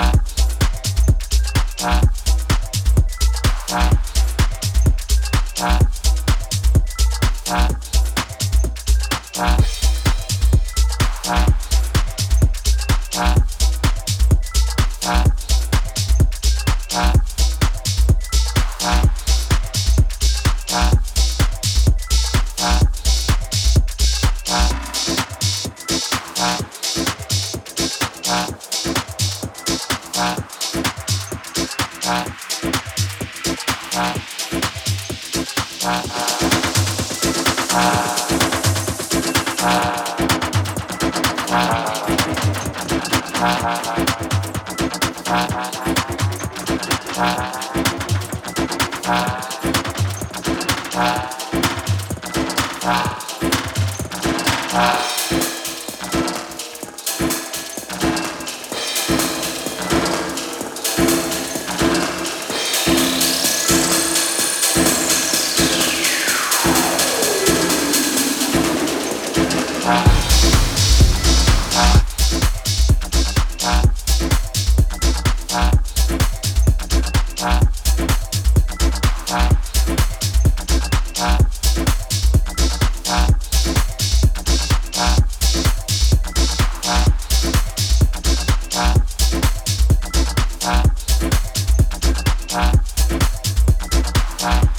Ah. Bye.